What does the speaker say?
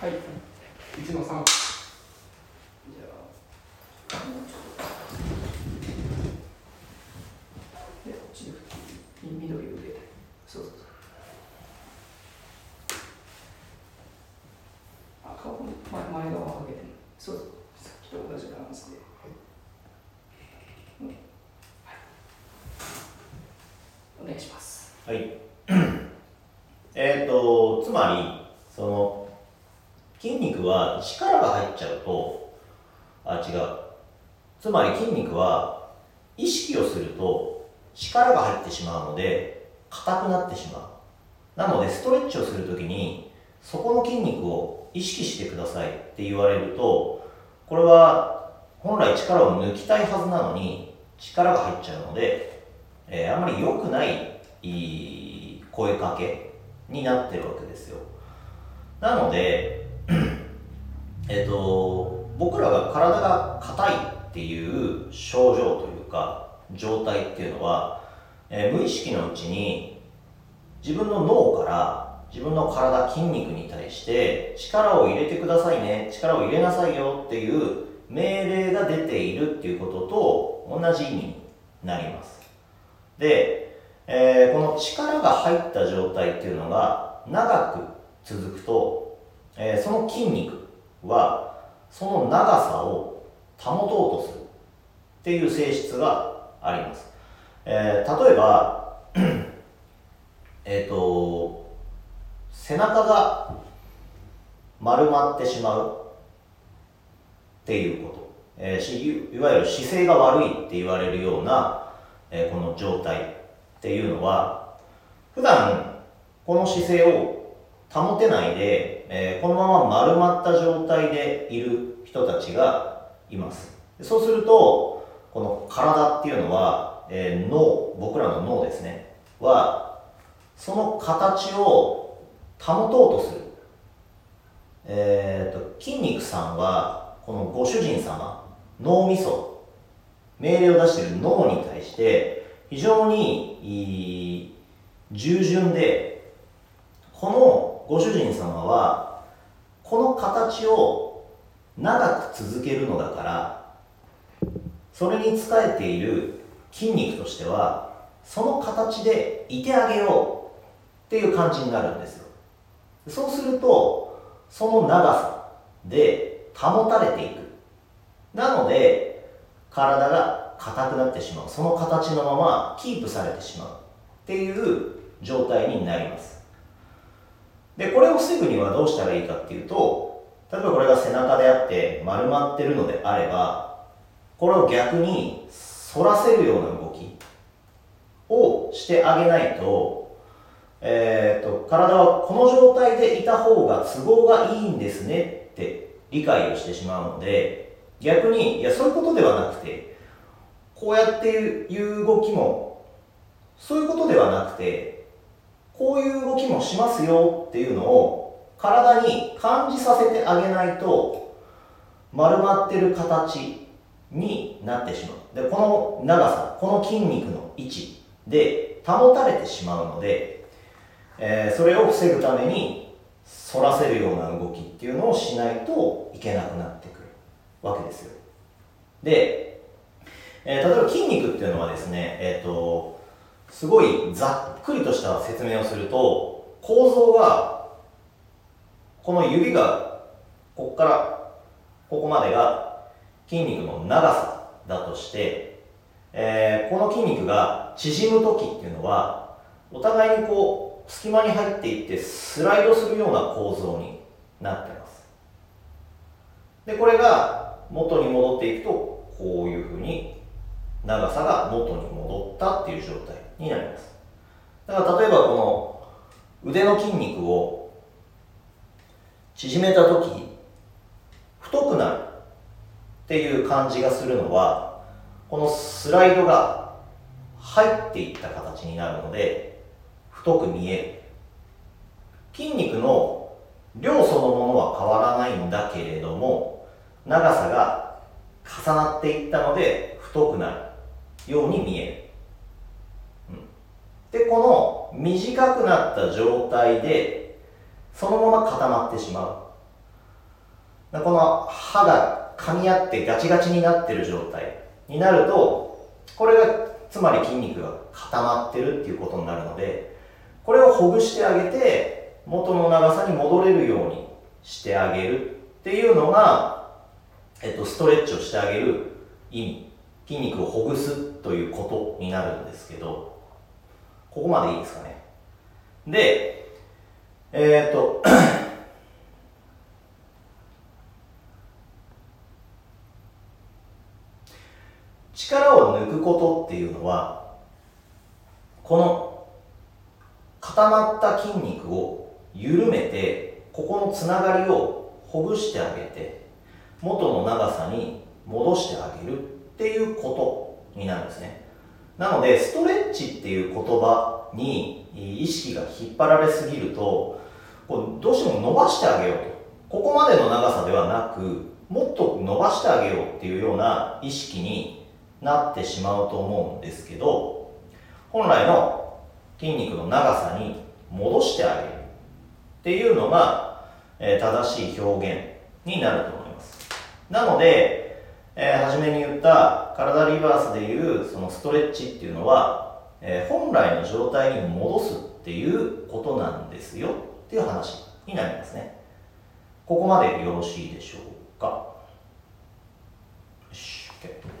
はい。1の3じゃでこっちで緑を入れてそう。そうそう。あ顔前前側をかけてそうそう。さっきと同じバランスで、うん。はい、お願いします。はい。えっと、つまり、その、筋肉力が入っちゃうと、あ、違う。つまり筋肉は意識をすると力が入ってしまうので、硬くなってしまう。なので、ストレッチをするときに、そこの筋肉を意識してくださいって言われると、これは本来力を抜きたいはずなのに、力が入っちゃうので、えーあまり良くないいい声かけになってるわけですよ。なので、えっと、僕らが体が硬いっていう症状というか、状態っていうのは、えー無意識のうちに自分の脳から自分の体、筋肉に対して力を入れてくださいね、力を入れなさいよっていう命令が出ているっていうことと同じ意味になります。で、えーこの力が入った状態っていうのが長く続くと、えーその筋肉はその長さを保とうとするっていう性質があります。えー例えば、えっと、背中が丸まってしまうっていうこと、えーしいわゆる姿勢が悪いって言われるような、えーこの状態っていうのは普段この姿勢を保てないで、えーこのまま丸まった状態でいる人たちがいます。そうするとこの体っていうのは、えー脳僕らの脳ですね。はその形を保とうとする。えー、と筋肉さんはこのご主人様脳みそ命令を出している脳に対して非常に従順でこのご主人様はこの形を長く続けるのだからそれに仕えている筋肉としてはその形でいてあげようっていう感じになるんですよ。そうするとその長さで保たれていく。なので体が硬くなってしまう。その形のままキープされてしまうっていう状態になります。でこれを防ぐにはどうしたらいいかっていうと例えばこれが背中であって丸まってるのであればこれを逆に反らせるような動きをしてあげないと,、えー、と体はこの状態でいた方が都合がいいんですねって理解をしてしまうので逆にいやそういうことではなくてこうやっていう動きもそういうことではなくてこういう動きもしますよっていうのを体に感じさせてあげないと丸まってる形になってしまう。でこの長さこの筋肉の位置で保たれてしまうので、えーそれを防ぐために反らせるような動きっていうのをしないといけなくなってくるわけですよ。で、えー例えば筋肉っていうのはですねえっ、とすごいざっくりとした説明をすると構造がこの指がここからここまでが筋肉の長さだとして、えーこの筋肉が縮む時っていうのはお互いにこう隙間に入っていってスライドするような構造になってます。でこれが元に戻っていくとこういうふうに長さが元に戻ったっていう状態。になります。だから例えばこの腕の筋肉を縮めた時太くなるっていう感じがするのはこのスライドが入っていった形になるので太く見える。筋肉の量そのものは変わらないんだけれども長さが重なっていったので太くなるように見える、でこの短くなった状態でそのまま固まってしまう。この歯が噛み合ってガチガチになってる状態になるとこれがつまり筋肉が固まってるっていうことになるのでこれをほぐしてあげて元の長さに戻れるようにしてあげるっていうのが、えっと、ストレッチをしてあげる意味。筋肉をほぐすということになるんですけど。ここまでいいですかね。でえっ、と 力を抜くことっていうのはこの固まった筋肉を緩めてここのつながりをほぐしてあげて元の長さに戻してあげるっていうことになるんですね。なのでストレッチっていう言葉に意識が引っ張られすぎるとこうどうしても伸ばしてあげようと。ここまでの長さではなくもっと伸ばしてあげようっていうような意識になってしまうと思うんですけど本来の筋肉の長さに戻してあげるっていうのが、え、正しい表現になると思います。なので、えー、初めに言った体リバースでいうそのストレッチっていうのは、えー、本来の状態に戻すっていうことなんですよっていう話になりますね。ここまでよろしいでしょうか。よし OK